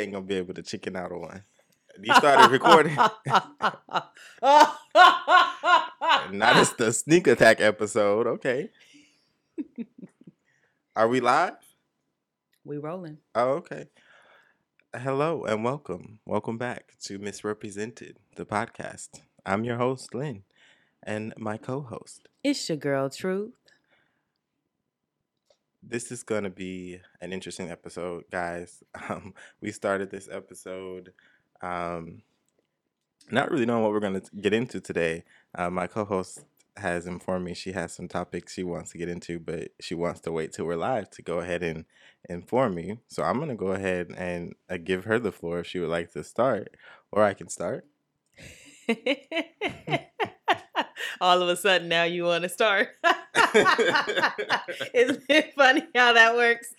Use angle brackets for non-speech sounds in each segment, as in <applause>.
you ain't gonna be able to chicken out on. One. You started recording. <laughs> Not as the sneak attack episode. Okay. Are we live? We rolling. Oh, okay. Hello and welcome. Welcome back to Misrepresented, the podcast. I'm your host, Lynn, and my co host. It's your girl, Truth. This is going to be an interesting episode, guys. <laughs> Um, we started this episode um, not really knowing what we're going to get into today. Uh, my co host has informed me she has some topics she wants to get into, but she wants to wait till we're live to go ahead and inform me. So I'm going to go ahead and uh, give her the floor if she would like to start, or I can start. <laughs> All of a sudden, now you want to start. <laughs> <laughs> Isn't it funny how that works?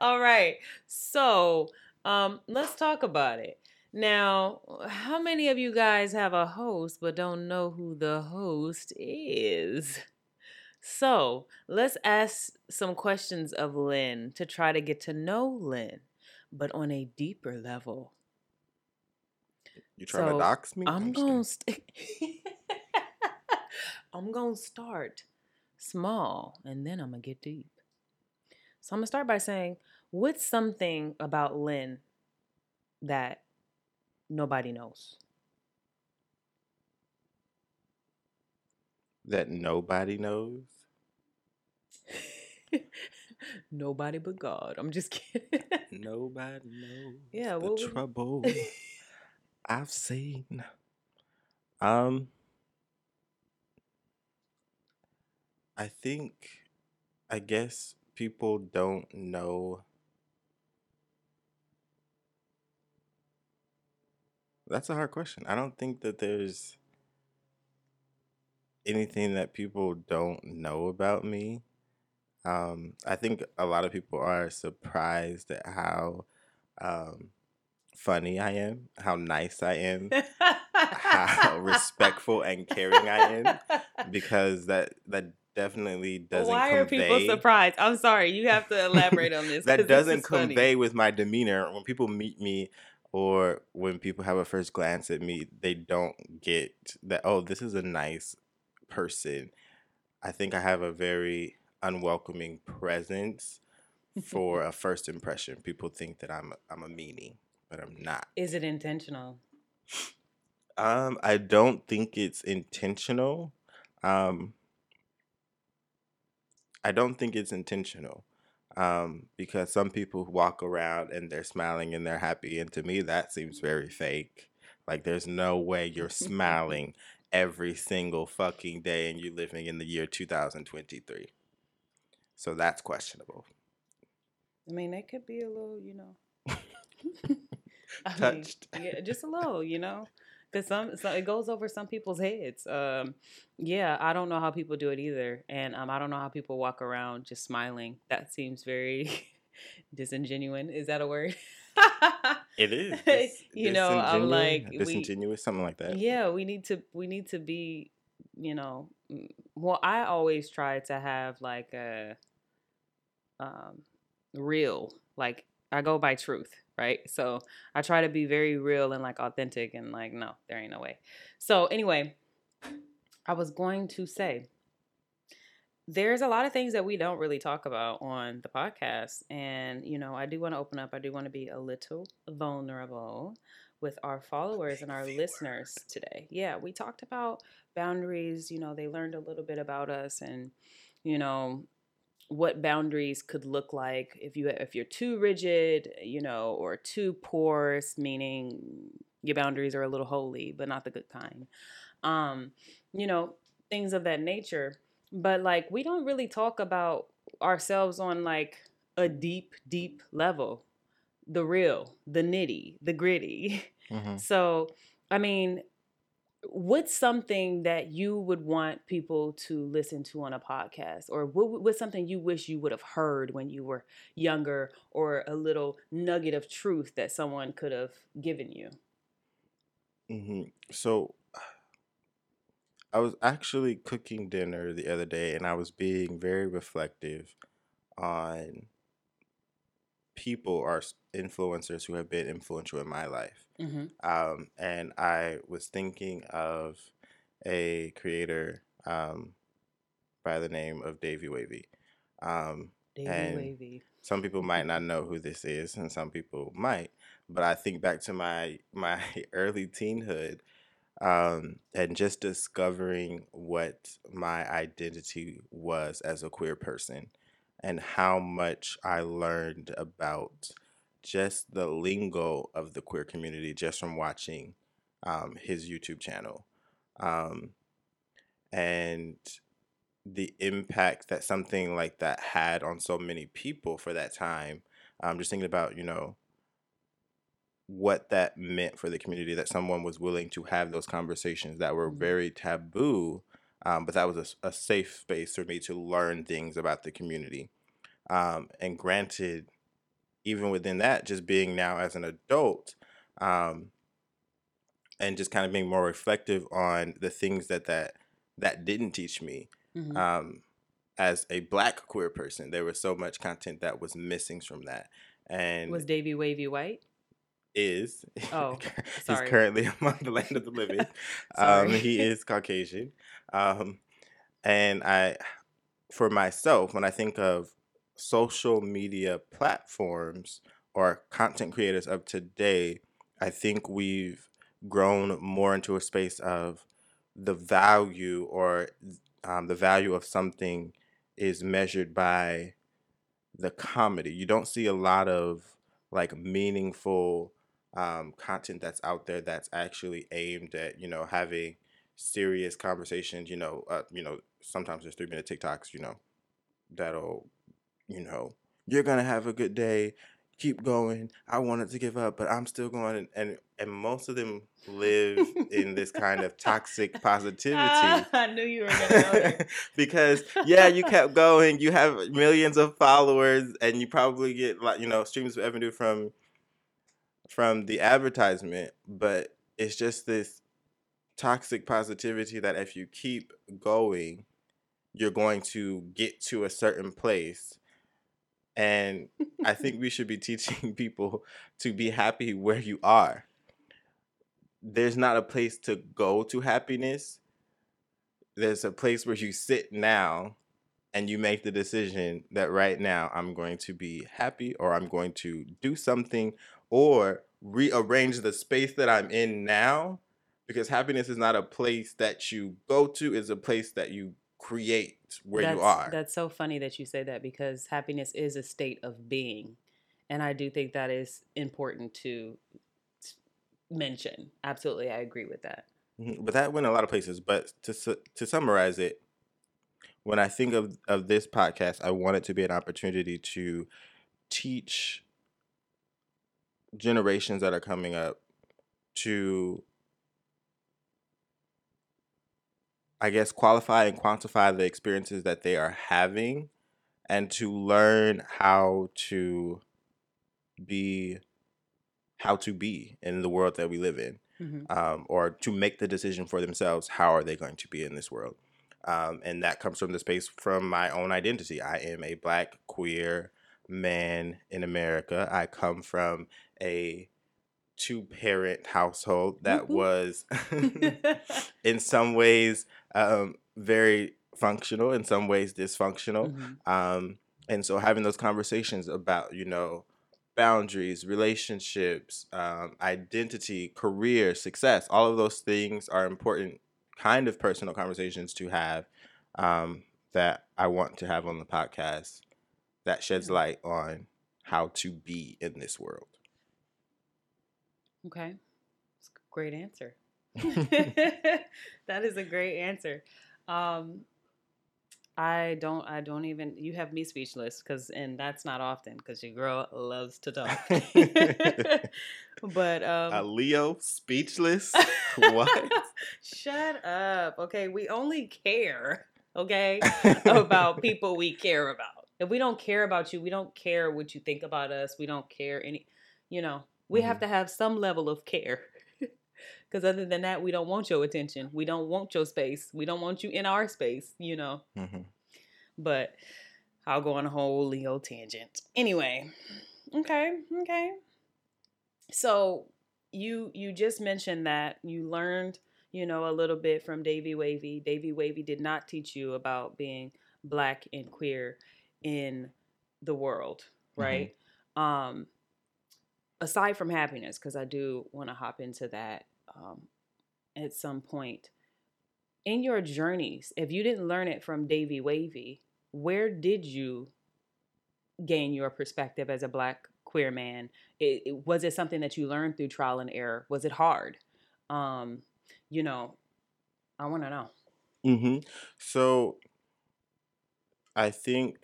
All right. So um, let's talk about it. Now, how many of you guys have a host but don't know who the host is? So, let's ask some questions of Lynn to try to get to know Lynn, but on a deeper level. You trying so, to dox me? I'm, I'm going to st- <laughs> I'm going to start small and then I'm going to get deep. So, I'm going to start by saying, what's something about Lynn that nobody knows. That nobody knows? <laughs> nobody but God. I'm just <laughs> kidding. nobody knows. Yeah, the trouble <laughs> I've seen. Um I think I guess people don't know That's a hard question. I don't think that there's anything that people don't know about me. Um, I think a lot of people are surprised at how um, funny I am, how nice I am, how <laughs> respectful and caring I am, because that that definitely doesn't. Why convey, are people surprised? I'm sorry, you have to elaborate on this. <laughs> that doesn't convey funny. with my demeanor when people meet me or when people have a first glance at me, they don't get that, oh, this is a nice person. I think I have a very unwelcoming presence for a <laughs> first impression. People think that I'm I'm a meanie, but I'm not. Is it intentional? Um, I don't think it's intentional. Um, I don't think it's intentional um, because some people walk around and they're smiling and they're happy, and to me that seems very fake. Like there's no way you're smiling <laughs> every single fucking day and you're living in the year 2023. So that's questionable. I mean, it could be a little, you know. <laughs> <laughs> Touched. Mean, yeah, just a little, you know because some so it goes over some people's heads. Um, yeah, I don't know how people do it either, and um, I don't know how people walk around just smiling. That seems very <laughs> disingenuous. Is that a word? it is. <laughs> Dis- you know, I'm like disingenuous, we, something like that. Yeah, we need to we need to be, you know, well, I always try to have like a um real like I go by truth right? So I try to be very real and like authentic and like, no, there ain't no way. So anyway, I was going to say, there's a lot of things that we don't really talk about on the podcast. And, you know, I do want to open up, I do want to be a little vulnerable with our followers and our listeners today. Yeah, we talked about boundaries. You know, they learned a little bit about us and, you know, what boundaries could look like if you if you're too rigid, you know, or too porous, meaning your boundaries are a little holy, but not the good kind. Um, you know, things of that nature. But like we don't really talk about ourselves on like a deep, deep level. The real, the nitty, the gritty. <laughs> Mm-hmm. So, I mean, what's something that you would want people to listen to on a podcast or what, what's something you wish you would have heard when you were younger or a little nugget of truth that someone could have given you mm-hmm. so i was actually cooking dinner the other day and i was being very reflective on people are influencers who have been influential in my life. hmm Um, and I was thinking of a creator um, by the name of Davey Wavey. Um, Davy And- Wavy. some people might not know who this is, and some people might. But I think back to my <laughs> my early teenhood, um, and just discovering what my identity was as a queer person, and how much I learned about just the lingo of the queer community just from watching um, his YouTube channel, um, and the impact that something like that had on so many people for that time. Um, just thinking about, you know, what that meant for the community that someone was willing to have those conversations that were Mhm. very taboo, um, but that was a safe space for me to learn things about the community. Um, and granted, even within that, just being now as an adult, um, and just kind of being more reflective on the things that that that didn't teach me hmm um, as a black queer person, there was so much content that was missing from that, and Was Davey Wavey white? Is Oh, <laughs> he's currently <laughs> among the land of the living. <laughs> um, he is Caucasian, um, and I, for myself, when I think of social media platforms or content creators of today, I think we've grown more into a space of the value or um, the value of something is measured by the comedy. You don't see a lot of like meaningful um, content that's out there that's actually aimed at you know having serious conversations. You know, uh, you know sometimes there's three minute TikToks. You know, that'll you know you're gonna have a good day. Keep going. I wanted to give up, but I'm still going. And and, and most of them live in this kind of toxic positivity Ah, <laughs> I knew you were gonna go <laughs> because yeah, you kept going. You have millions of followers, and you probably get like you know streams of revenue from from the advertisement. But it's just this toxic positivity that if you keep going, you're going to get to a certain place. And I think <laughs> we should be teaching <laughs> people to be happy where you are. There's not a place to go to happiness there's a place where you sit now and you make the decision that right now I'm going to be happy or I'm going to do something or rearrange the space that I'm in now because happiness is not a place that you go to it's a place that you create where that's, you are That's so funny that you say that because happiness is a state of being. And I do think that is important to mention. Absolutely, I agree with that. Mhm, but that went a lot of places but to su- to summarize it when I think of of this podcast I want it to be an opportunity to teach generations that are coming up to I guess qualify and quantify the experiences that they are having and to learn how to be how to be in the world that we live in hmm um, or to make the decision for themselves how are they going to be in this world? Um, and that comes from the space from my own identity. I am a black queer man in america. I come from a two parent household that whoop. was <laughs> in some ways um, very functional in some ways dysfunctional Mhm. um, and so having those conversations about you know boundaries relationships um, identity career success all of those things are important kind of personal conversations to have um, that i want to have on the podcast that sheds light on how to be in this world Okay. It's a great answer. <laughs> <laughs> that is a great answer. Um, I don't. I don't even. You have me speechless because, and that's not often because your girl loves to talk. <laughs> but um, a leo speechless what Shut up. Okay, we only care. Okay, about people we care about. If we don't care about you, we don't care what you think about us. We don't care any. You know, we have Mhm. to have some level of care. <laughs> Because other than that, we don't want your attention. We don't want your space. We don't want you in our space. You know. Mhm. But I'll go on a whole Leo tangent. Anyway, Okay. Okay. So you you just mentioned that you learned you know a little bit from Davey Wavey. Davey Wavey did not teach you about being black and queer in the world, Mm-hmm. right? Um, aside from happiness, because I do want to hop into that um, at some point. In your journeys, if you didn't learn it from Davey Wavey, where did you gain your perspective as a black queer man? It, it- was it something that you learned through trial and error? Was it hard? Um, you know, I want to know. Mm-hmm. So I think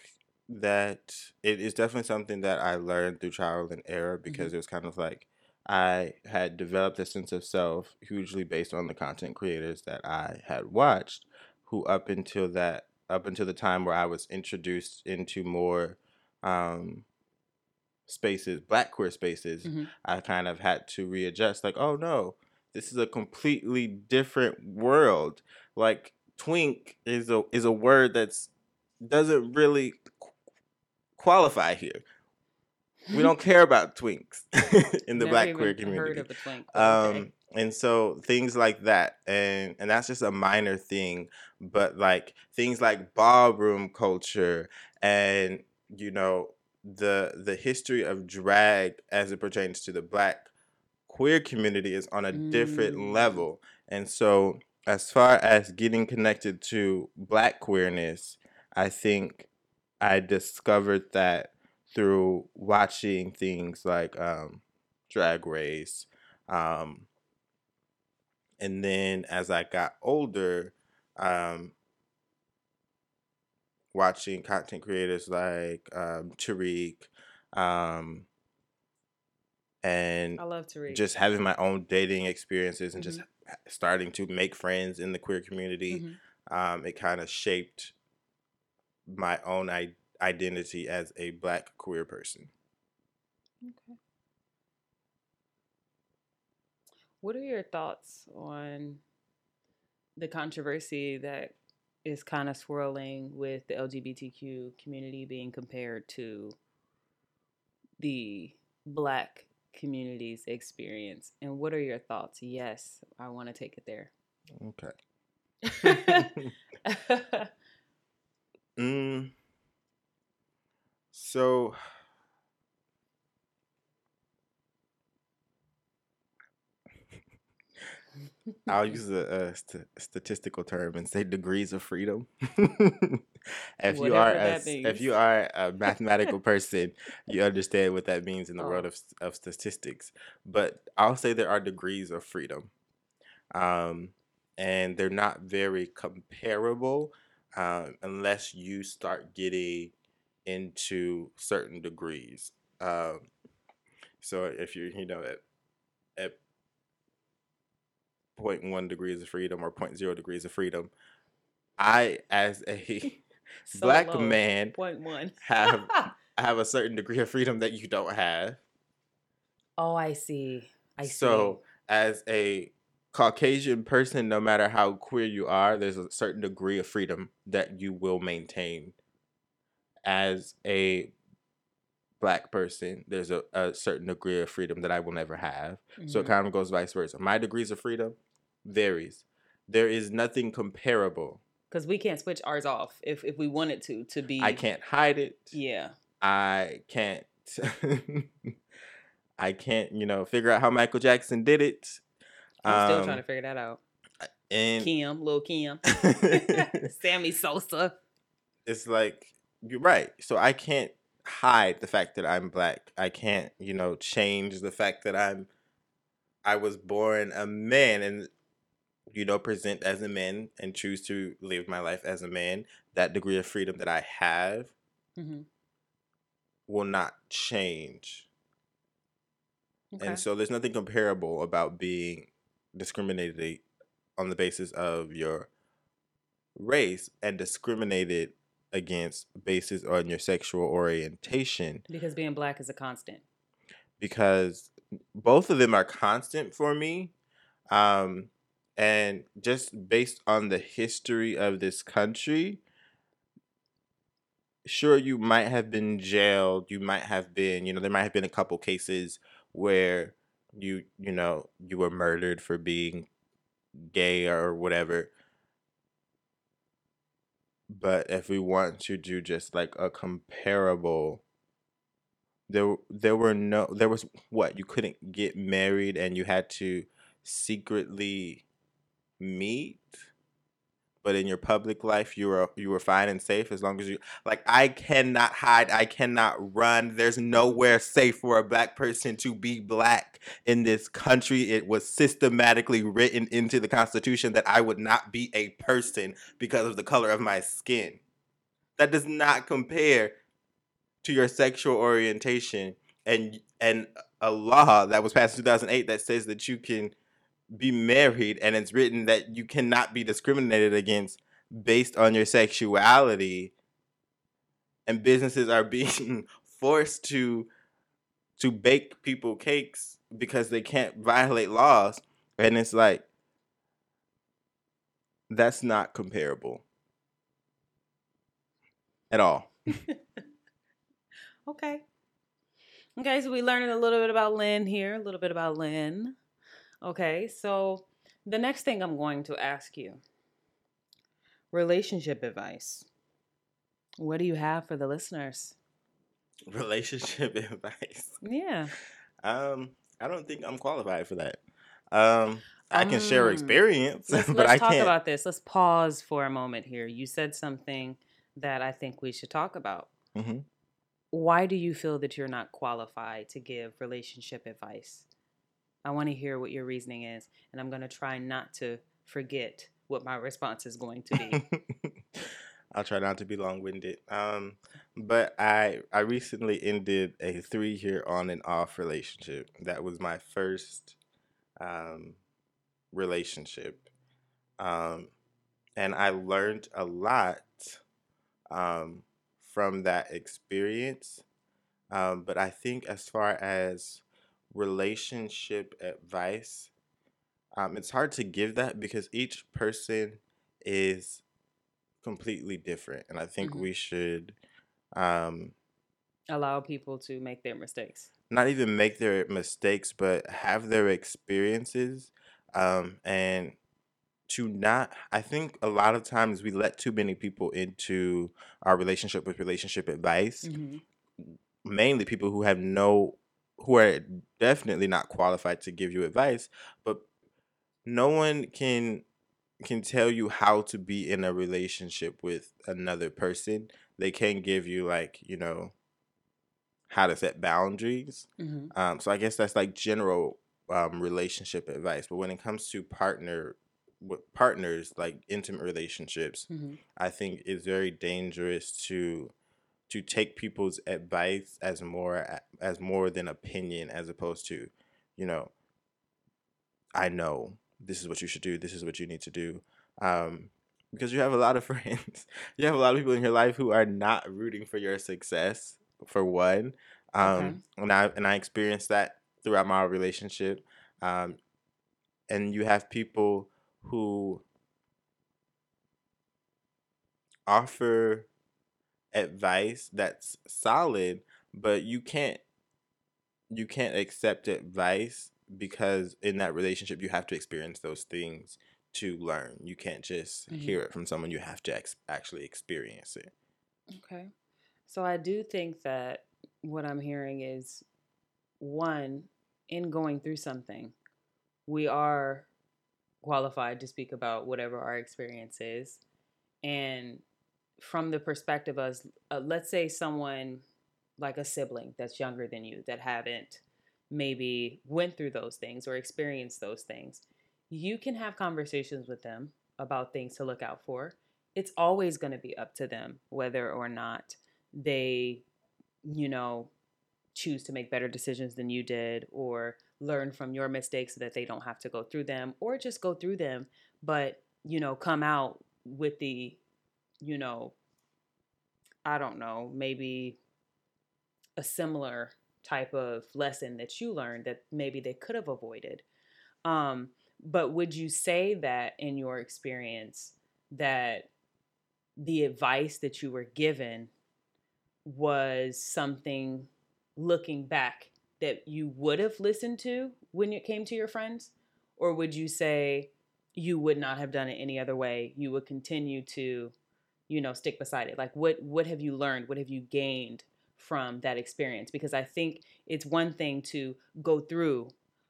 that it is definitely something that I learned through trial and error because it was kind of like I had developed a sense of self hugely based on the content creators that I had watched, who up until that up until the time where I was introduced into more um spaces, black queer spaces, Mhm. I kind of had to readjust like, oh no, this is a completely different world. Like twink is a is a word that's doesn't really qualify here. We don't care about twinks <laughs> in the Never black queer community. twink? okay. Um, and so things like that, and and that's just a minor thing, but like things like ballroom culture, and you know the the history of drag as it pertains to the black queer community is on a different Mm. level, and so as far as getting connected to black queerness, I think I discovered that through watching things like um, Drag Race. Um, and then as I got older, um, watching content creators like um, Tariq, um, and I love read. just having my own dating experiences and Mm-hmm. just starting to make friends in the queer community, Mhm. um, it kind of shaped my own I- identity as a black queer person. Okay. What are your thoughts on the controversy that is kind of swirling with the LGBTQ community being compared to the black community's experience? And what are your thoughts? Yes, I want to take it there. Okay. <laughs> <laughs> <laughs> Mm. So I'll use a, a st- statistical term and say degrees of freedom. <laughs> if you are a, if you are a <laughs> mathematical person, you understand what that means in the world Oh. of of statistics. But I'll say there are degrees of freedom, um, and they're not very comparable um, unless you start getting into certain degrees. Um, so if you're you know at at 0.1 degrees of freedom or 0.0 degrees of freedom. I, as a <laughs> So black low. man, Point one. have <laughs> have a certain degree of freedom that you don't have. oh, I see. I so, as a Caucasian person, no matter how queer you are, there's a certain degree of freedom that you will maintain. As a black person, there's a, a certain degree of freedom that I will never have. see. So it Mhm. kind of goes vice versa. My degrees of freedom varies. There is nothing comparable. because we can't switch ours off if if we wanted to to be. I can't hide it. Yeah. I can't. <laughs> I can't, you know, figure out how Michael Jackson did it. I'm still Um, trying to figure that out. And Kim, little Kim, <laughs> <laughs> Sammy Sosa. it's like you're right. So I can't hide the fact that I'm black. I can't, you know, change the fact that I'm I was born a man and you know present as a man and choose to live my life as a man. That degree of freedom that I have hmm will not change. Okay. And so there's nothing comparable about being discriminated on the basis of your race and discriminated against basis on your sexual orientation because being black is a constant. because both of them are constant for me. Um, and just based on the history of this country, sure you might have been jailed you might have been you know there might have been a couple cases where you you know you were murdered for being gay or whatever. But if we want to do just like a comparable there there were no there was what you couldn't get married and you had to secretly meet but in your public life you were you were fine and safe as long as you like I cannot hide, I cannot run. There's nowhere safe for a black person to be black in this country. It was systematically written into the constitution that I would not be a person because of the color of my skin. That does not compare to your sexual orientation and and a law that was passed in 2008 that says that you can be married and it's written that you cannot be discriminated against based on your sexuality and businesses are <laughs> being forced to to bake people cakes because they can't violate laws and it's like that's not comparable at all <laughs> okay. Okay, so we learning a little bit about Lynn here, a little bit about Lynn. Okay, so the next thing I'm going to ask you relationship advice. What do you have for the listeners? <laughs> relationship <laughs> advice Yeah. um i don't think i'm qualified for that um i can share Um, experience Let's, <laughs> but let's i talk can't about this. Let's pause for a moment here. You said something that I think we should talk about. Mhm. Why do you feel that you're not qualified to give relationship advice? I want to hear what your reasoning is, and I'm going to try not to forget what my response is going to be. <laughs> I'll try not to be long winded. Um, but I I recently ended a three year on and off relationship. That was my first um, relationship, um, and I learned a lot um, from that experience. Um, but I think as far as relationship advice, um, it's hard to give that because each person is completely different, and I think Mhm. we should um, Allow people to make their mistakes. not even make their mistakes, but have their experiences, um, and to not. I think a lot of times we let too many people into our relationship with relationship advice, hmm mainly people who have no, who are definitely not qualified to give you advice, but no one can can tell you how to be in a relationship with another person. They can give you like, you know, how to set boundaries. hmm Um, so I guess that's like general um, relationship advice. But when it comes to partner with partners, like intimate relationships, hmm I think it's very dangerous to to take people's advice as more as more than opinion as opposed to, you know, I know this is what you should do. This is what you need to do. Um, because you have a lot of <laughs> friends, you have a lot of people in your life who are not rooting for your success. For one, Okay. um, and I and I experienced that throughout my relationship. Um, and you have people who offer advice that's solid, but you can't you can't accept advice because in that relationship you have to experience those things to learn. You can't just Mhm. hear it from someone. You have to ex- actually experience it. Okay. So I do think that what I'm hearing is one, in going through something, we are qualified to speak about whatever our experience is. And from the perspective of, uh, let's say someone like a sibling that's younger than you that haven't maybe went through those things or experienced those things, you can have conversations with them about things to look out for. It's always going to be up to them whether or not they, you know, choose to make better decisions than you did or learn from your mistakes so that they don't have to go through them or just go through them but you know come out with the you know i don't know maybe a similar type of lesson that you learned that maybe they could have avoided um but would you say that in your experience that the advice that you were given was something looking back that you would have listened to when it came to your friends? Or would you say you would not have done it any other way? You would continue to, you know, stick beside it. Like what what have you learned? What have you gained from that experience? Because I think it's one thing to go through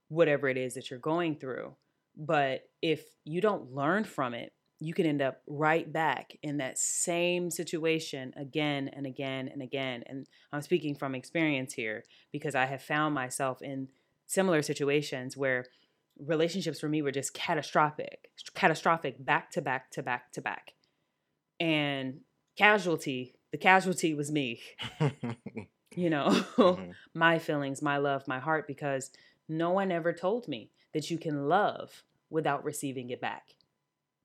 whatever it is that you're going through, but if you don't learn from it, you can end up right back in that same situation again and again and again. And I'm speaking from experience here because I have found myself in similar situations where relationships for me were just catastrophic, catastrophic back to back to back to back. And casualty, the casualty was me. <laughs> you know, mm-hmm. <laughs> my feelings, my love, my heart, because no one ever told me that you can love without receiving it back.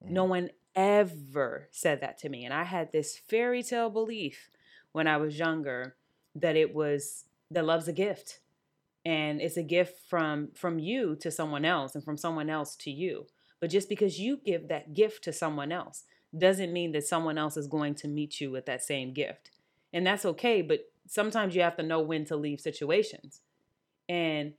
No mm. one ever said that to me. And I had this fairy tale belief when I was younger that it was that love's a gift. And it's a gift from from you to someone else and from someone else to you. But just because you give that gift to someone else doesn't mean that someone else is going to meet you with that same gift. And that's okay, but sometimes you have to know when to leave situations. And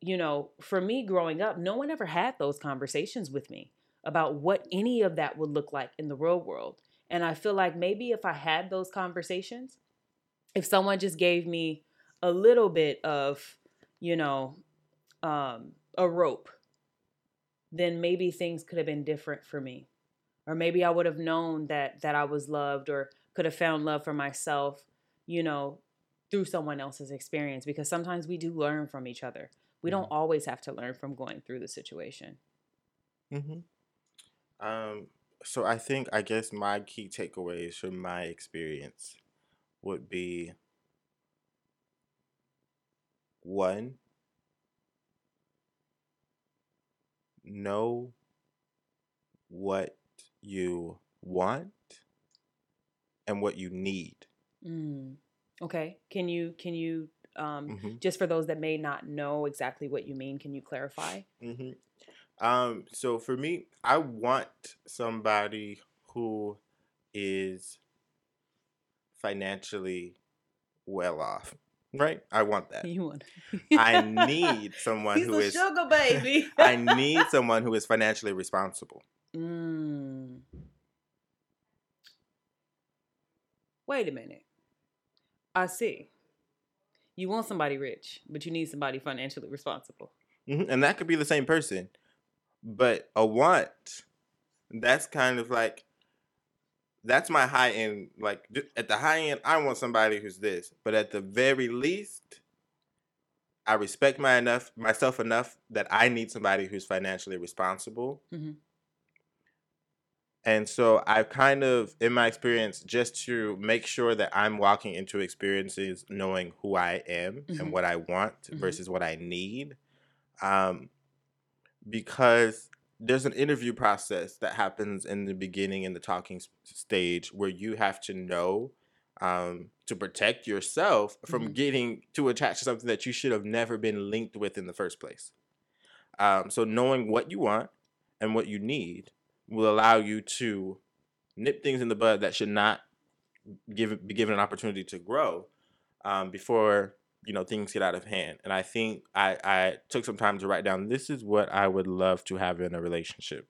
you know, for me growing up, no one ever had those conversations with me about what any of that would look like in the real world. And I feel like maybe if I had those conversations, if someone just gave me a little bit of, you know, um, a rope, then maybe things could have been different for me. Or maybe I would have known that that I was loved or could have found love for myself, you know, through someone else's experience because sometimes we do learn from each other. We don't mm-hmm. always have to learn from going through the situation. Mm-hmm. Um, so I think I guess my key takeaways from my experience would be one, know what you want and what you need. Mm. Okay. Can you can you um, mm-hmm. just for those that may not know exactly what you mean, can you clarify? Mm-hmm. Um, so for me, I want somebody who is financially well off. Right? I want that. You want <laughs> I need someone who is sugar baby. <laughs> I <laughs> need someone who is financially responsible. Mm. Wait a minute. I see. You want somebody rich, but you need somebody financially responsible. Mm-hmm. And that could be the same person. But a want, that's kind of like that's my high end. Like at the high end, I want somebody who's this. But at the very least, I respect my enough myself enough that I need somebody who's financially responsible. Mm-hmm. And so I kind of, in my experience, just to make sure that I'm walking into experiences knowing who I am mm-hmm. and what I want mm-hmm. versus what I need. Um, because there's an interview process that happens in the beginning in the talking stage where you have to know um, to protect yourself from mm-hmm. getting too attached to something that you should have never been linked with in the first place. Um, so knowing what you want and what you need will allow you to nip things in the bud that should not give be given an opportunity to grow um, before you know things get out of hand. And i think i i took some time to write down this is what i would love to have in a relationship.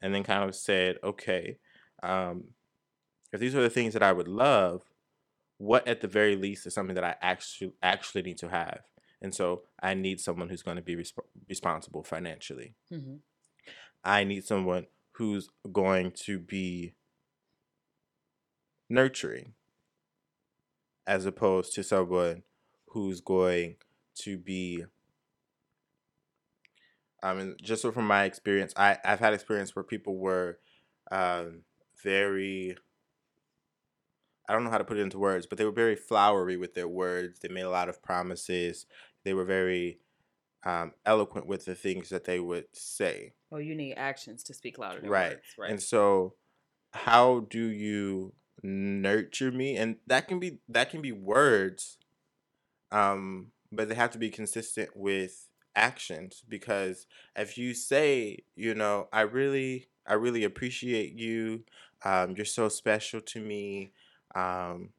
And then kind of said okay um if these are the things that i would love what at the very least is something that i actually actually need to have? And so i need someone who's going to be resp- responsible financially. Mm-hmm. i need someone who's going to be nurturing as opposed to someone who's going to be I mean, just so from my experience, I, I've had experience where people were um, very I don't know how to put it into words, but they were very flowery with their words. They made a lot of promises. They were very um, eloquent with the things that they would say. Oh, you need actions to speak louder than right. words. Right. And so, how do you nurture me? And that can be that can be words, um, but they have to be consistent with actions because if you say, you know, I really, I really appreciate you, um, you're so special to me, um,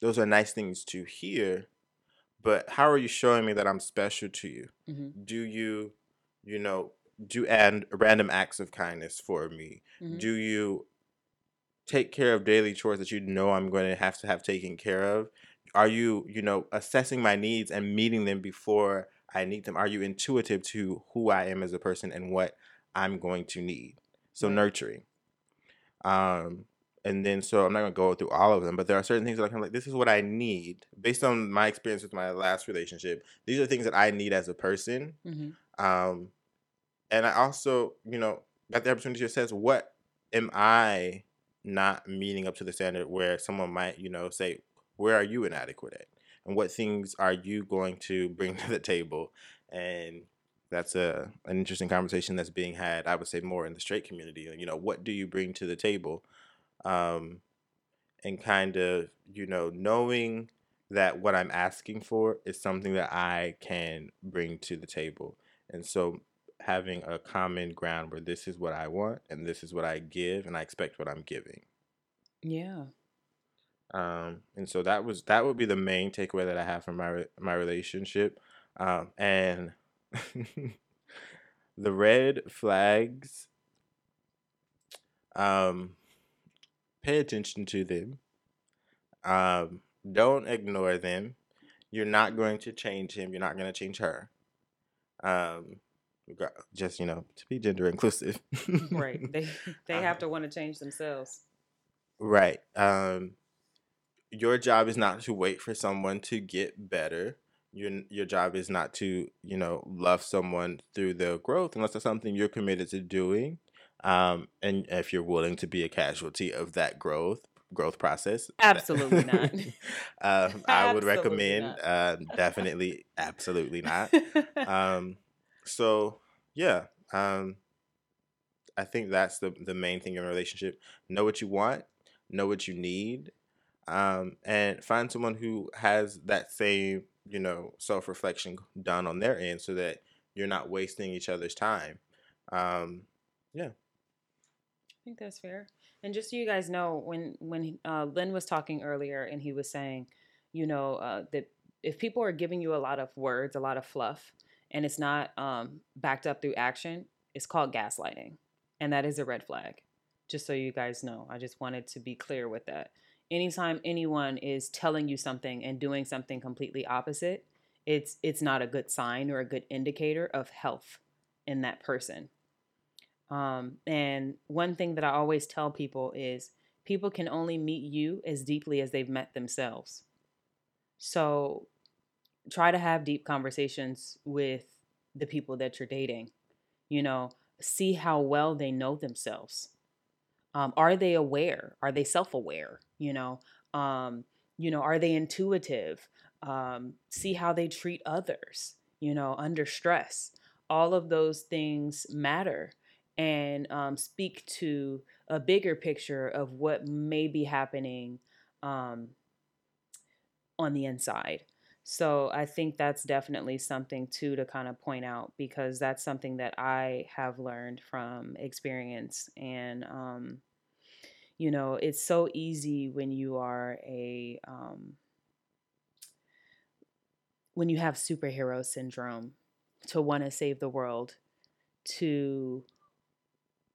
those are nice things to hear, but how are you showing me that I'm special to you? hmm Do you, you know, do and random acts of kindness for me? hmm Do you take care of daily chores that you know I'm going to have to have taken care of? Are you, you know, assessing my needs and meeting them before I need them? Are you intuitive to who I am as a person and what I'm going to need? So nurturing. Um, and then so I'm not gonna go through all of them, but there are certain things that I'm like, this is what I need based on my experience with my last relationship. These are things that I need as a person. hmm Um, and I also, you know, got the opportunity to assess what am I not meeting up to the standard where someone might, you know, say, where are you inadequate at? And what things are you going to bring <laughs> to the table? And that's a an interesting conversation that's being had, I would say more in the straight community. You know, what do you bring to the table? Um, and kind of, you know, knowing that what I'm asking for is something that I can bring to the table. And so having a common ground where this is what I want and this is what I give and I expect what I'm giving. Yeah. Um, and so that was that would be the main takeaway that I have from my re- my relationship. Um, and <laughs> the red flags, um, pay attention to them. Um, don't ignore them. You're not going to change him. You're not going to change her. Um, just you know to be gender inclusive. Right. <laughs> They they Uh, have to want to change themselves. Right. Um, your job is not to wait for someone to get better. Your your job is not to you know love someone through their growth unless it's something you're committed to doing. Um, and if you're willing to be a casualty of that growth growth process, Absolutely not. <laughs> um, I would Absolutely recommend uh, definitely absolutely not. <laughs> Um, so yeah, um, I think that's the the main thing in a relationship. Know what you want, know what you need, um, and find someone who has that same you know self reflection done on their end, so that you're not wasting each other's time. Um, yeah. I think that's fair. And just so you guys know, when when uh, Lynn was talking earlier, and he was saying, you know, uh, that if people are giving you a lot of words, a lot of fluff, and it's not um, backed up through action, it's called gaslighting, and that is a red flag. Just so you guys know, I just wanted to be clear with that. Anytime anyone is telling you something and doing something completely opposite, it's it's not a good sign or a good indicator of health in that person. Um, and one thing that I always tell people is people can only meet you as deeply as they've met themselves. So try to have deep conversations with the people that you're dating. You know, see how well they know themselves. Um, are they aware? Are they self-aware? You know, um, you know, are they intuitive? Um, see how they treat others. You know, under stress. All of those things matter and um, speak to a bigger picture of what may be happening um, on the inside. So I think that's definitely something too to kind of point out because that's something that I have learned from experience. And, um, you know, it's so easy when you are a, um, when you have superhero syndrome to want to save the world, to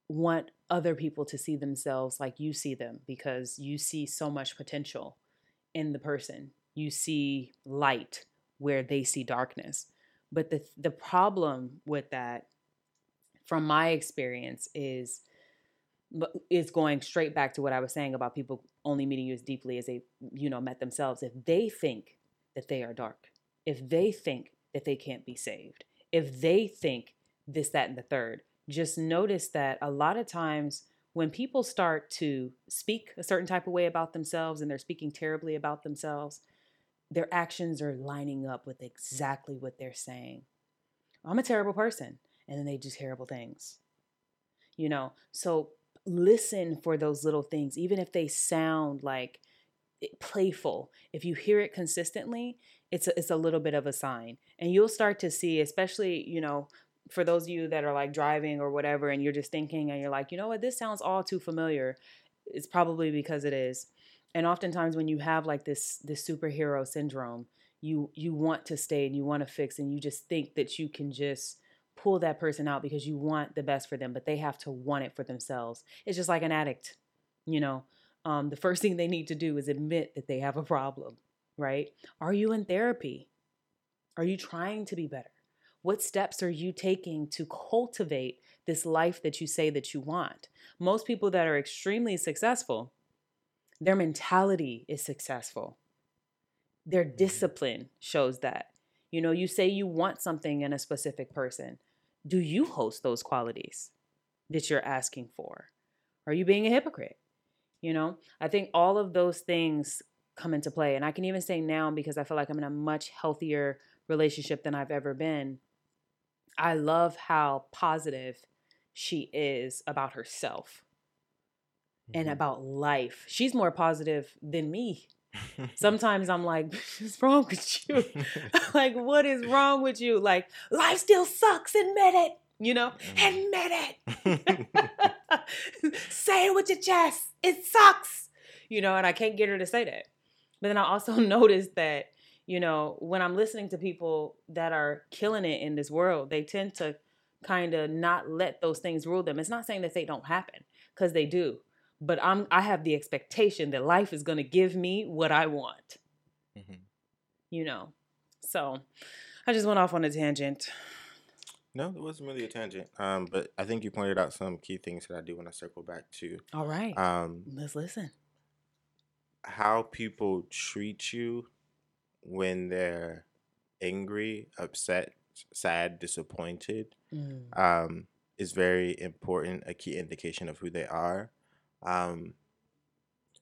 want other people to see themselves like you see them because you see so much potential in the person. You see light where they see darkness. But the the problem with that from my experience is is going straight back to what I was saying about people only meeting you as deeply as they you know met themselves if they think that they are dark if they think that they can't be saved if they think this that and the third just notice that a lot of times when people start to speak a certain type of way about themselves and they're speaking terribly about themselves, their actions are lining up with exactly what they're saying. I'm a terrible person. And then they do terrible things. You know, so listen for those little things, even if they sound like eh, playful. If you hear it consistently, it's a, it's a little bit of a sign. And you'll start to see, especially, you know, for those of you that are like driving or whatever, and you're just thinking and you're like, you know what, this sounds all too familiar, it's probably because it is. And oftentimes when you have like this this superhero syndrome, you you want to stay and you want to fix and you just think that you can just pull that person out because you want the best for them, but they have to want it for themselves. It's just like an addict, you know. Um, the first <laughs> thing they need to do is admit that they have a problem, right? Are you in therapy? Are you trying to be better? What steps are you taking to cultivate this life that you say that you want? Most people that are extremely successful, their mentality is successful. Their Mm-hmm. discipline shows that. You know, you say you want something in a specific person. Do you host those qualities that you're asking for? Are you being a hypocrite? You know, I think all of those things come into play. And I can even say now, because I feel like I'm in a much healthier relationship than I've ever been, I love how positive she is about herself and Mhm. about life. She's more positive than me. <laughs> Sometimes I'm like, <laughs> what's wrong with you? <laughs> like, what is wrong with you? Like, life still sucks. Admit it. You know, Mhm. admit it. say it with your chest. It sucks. You know, and I can't get her to say that. But then I also noticed that, you know, when I'm listening to people that are killing it in this world, they tend to kind of not let those things rule them. It's not saying that they don't happen, because they do. But I'm I have the expectation that life is gonna give me what I want, Mhm. you know. So I just went off on a tangent. No, it wasn't really a tangent. Um, but I think you pointed out some key things that I do want to circle back to. All right. Um, Let's listen. how people treat you when they're angry, upset, sad, disappointed, Mm. um, is very important, a key indication of who they are. Um,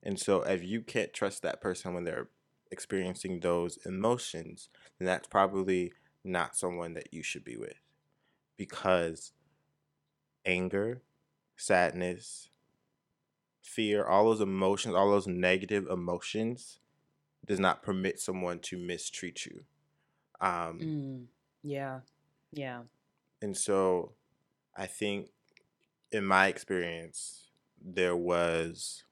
and so, if you can't trust that person when they're experiencing those emotions, then that's probably not someone that you should be with because anger, sadness, fear, all those emotions, all those negative emotions does not permit someone to mistreat you. Um, Mm. Yeah. Yeah. and so I think in my experience, there was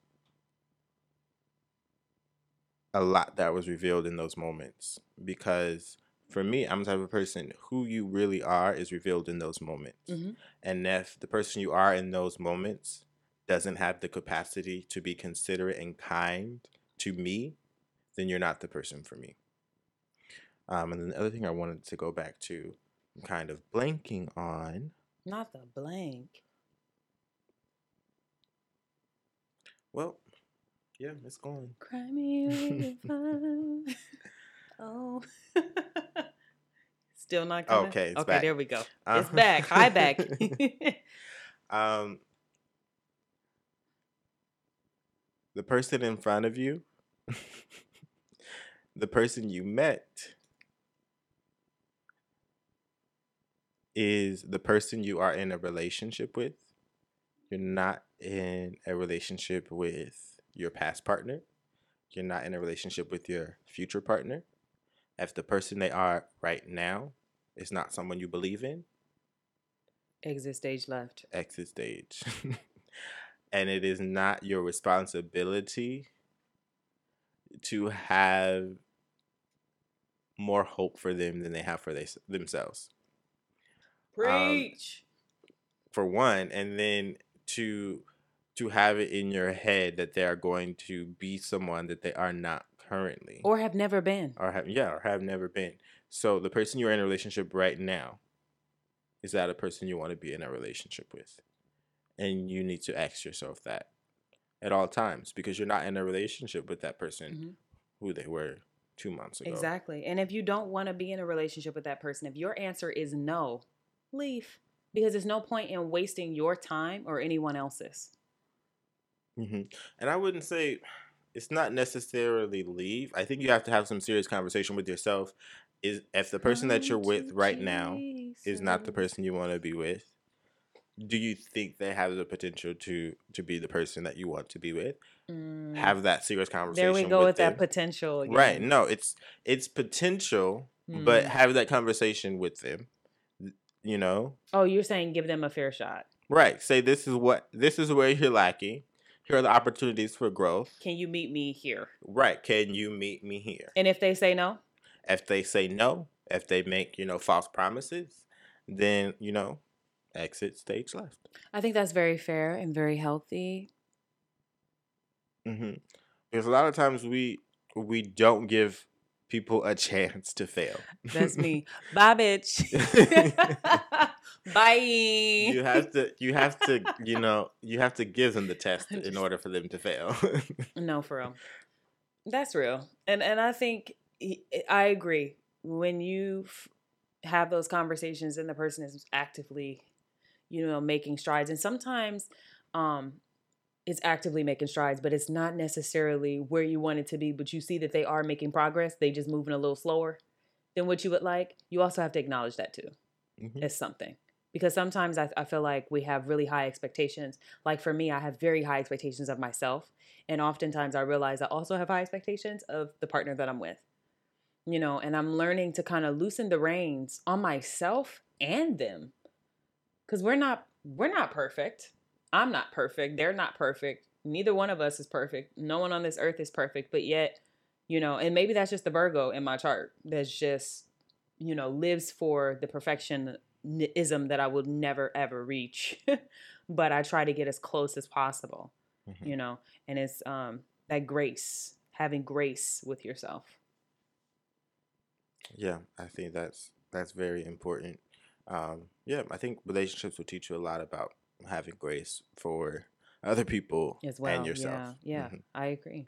a lot that was revealed in those moments because for me, I'm the type of person who you really are is revealed in those moments. hmm And if the person you are in those moments doesn't have the capacity to be considerate and kind to me, then you're not the person for me. Um, and then the other thing I wanted to go back to, I'm kind of blanking on. Not the blank. Well, yeah, it's gone. Cry me river. <laughs> oh. <laughs> Still not coming? Okay, it's okay, back. there we go. Uh, It's back. Hi, back. <laughs> um, the person in front of you, the person you met, is the person you are in a relationship with. You're not in a relationship with your past partner. You're not in a relationship with your future partner. If the person they are right now is not someone you believe in, Exit stage left. exit stage. <laughs> and it is not your responsibility to have more hope for them than they have for they, themselves. Preach. For one, and then to to have it in your head that they are going to be someone that they are not currently or have never been. or have yeah or have never been. So the person you're in a relationship right now is that a person you want to be in a relationship with? And you need to ask yourself that at all times because you're not in a relationship with that person Mhm. who they were two months ago. Exactly. And if you don't want to be in a relationship with that person, if your answer is no, leave. Because there's no point in wasting your time or anyone else's. hmm And I wouldn't say it's not necessarily leave. I think you have to have some serious conversation with yourself. Is if the person that you're with right now is not the person you want to be with, do you think they have the potential to to be the person that you want to be with? Mm, Have that serious conversation. there we go with, them. that potential again. Right. No, it's it's potential, but Mm. have that conversation with them. You know, Oh, you're saying give them a fair shot. right? Say this is what this is where you're lacking. here are the opportunities for growth. Can you meet me here? Right. Can you meet me here? And if they say no, If they say no, if they make, you know, false promises, then, you know, exit stage left. I think that's very fair and very healthy. hmm Because a lot of times we we don't give people a chance to fail. That's me. <laughs> Bye, bitch. <laughs> Bye. you have to you have to you know you have to give them the test in order for them to fail. <laughs> No, for real. That's real. And and I think I agree. When you f- have those conversations and the person is actively, you know, making strides and sometimes um it's actively making strides, but it's not necessarily where you want it to be, but you see that they are making progress, they just moving a little slower than what you would like. You also have to acknowledge that too Mhm. as something. Because sometimes I, I feel like we have really high expectations. Like for me, I have very high expectations of myself. And oftentimes I realize I also have high expectations of the partner that I'm with. You know, and I'm learning to kind of loosen the reins on myself and them. Cause we're not we're not perfect. I'm not perfect. They're not perfect. Neither one of us is perfect. No one on this earth is perfect. But yet, you know, and maybe that's just the Virgo in my chart that's just, you know, lives for the perfectionism that I will never ever reach. <laughs> but I try to get as close as possible, Mhm. you know, and it's um that grace, having grace with yourself. Yeah, I think that's that's very important. Um, yeah, I think relationships will teach you a lot about having grace for other people as well. and yourself. Yeah, yeah, Mhm. I agree.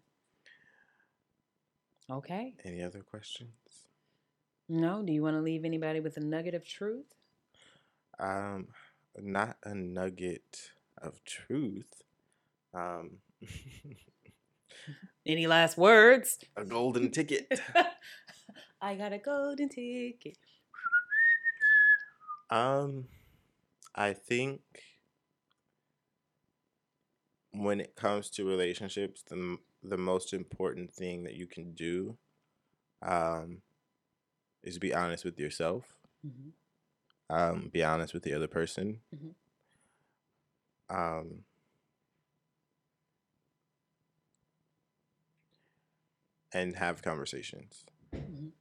Okay. Any other questions? No, do you want to leave anybody with a nugget of truth? Um, not a nugget of truth. Um, <laughs> Any last words? a golden ticket. <laughs> I got a golden ticket. Um, I think when it comes to relationships, the the most important thing that you can do, um, is be honest with yourself. Mhm. Um, be honest with the other person. Mhm. Um, and have conversations. Mhm.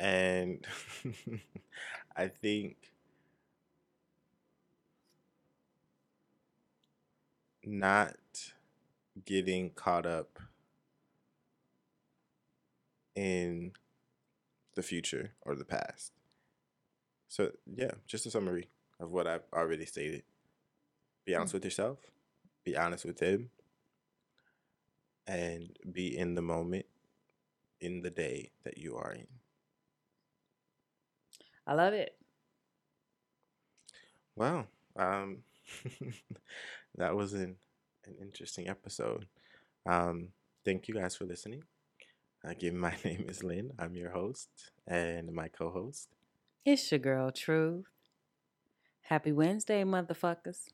And <laughs> I think not getting caught up in the future or the past. So, yeah, just a summary of what I've already stated. Be honest mm. with yourself, be honest with him, and be in the moment in the day that you are in. I love it. Wow. Um, <laughs> that was an, an interesting episode. Um, thank you guys for listening. Again, <laughs> my name is Lynn. I'm your host and my co host. It's your girl, Truth. Happy Wednesday, motherfuckers.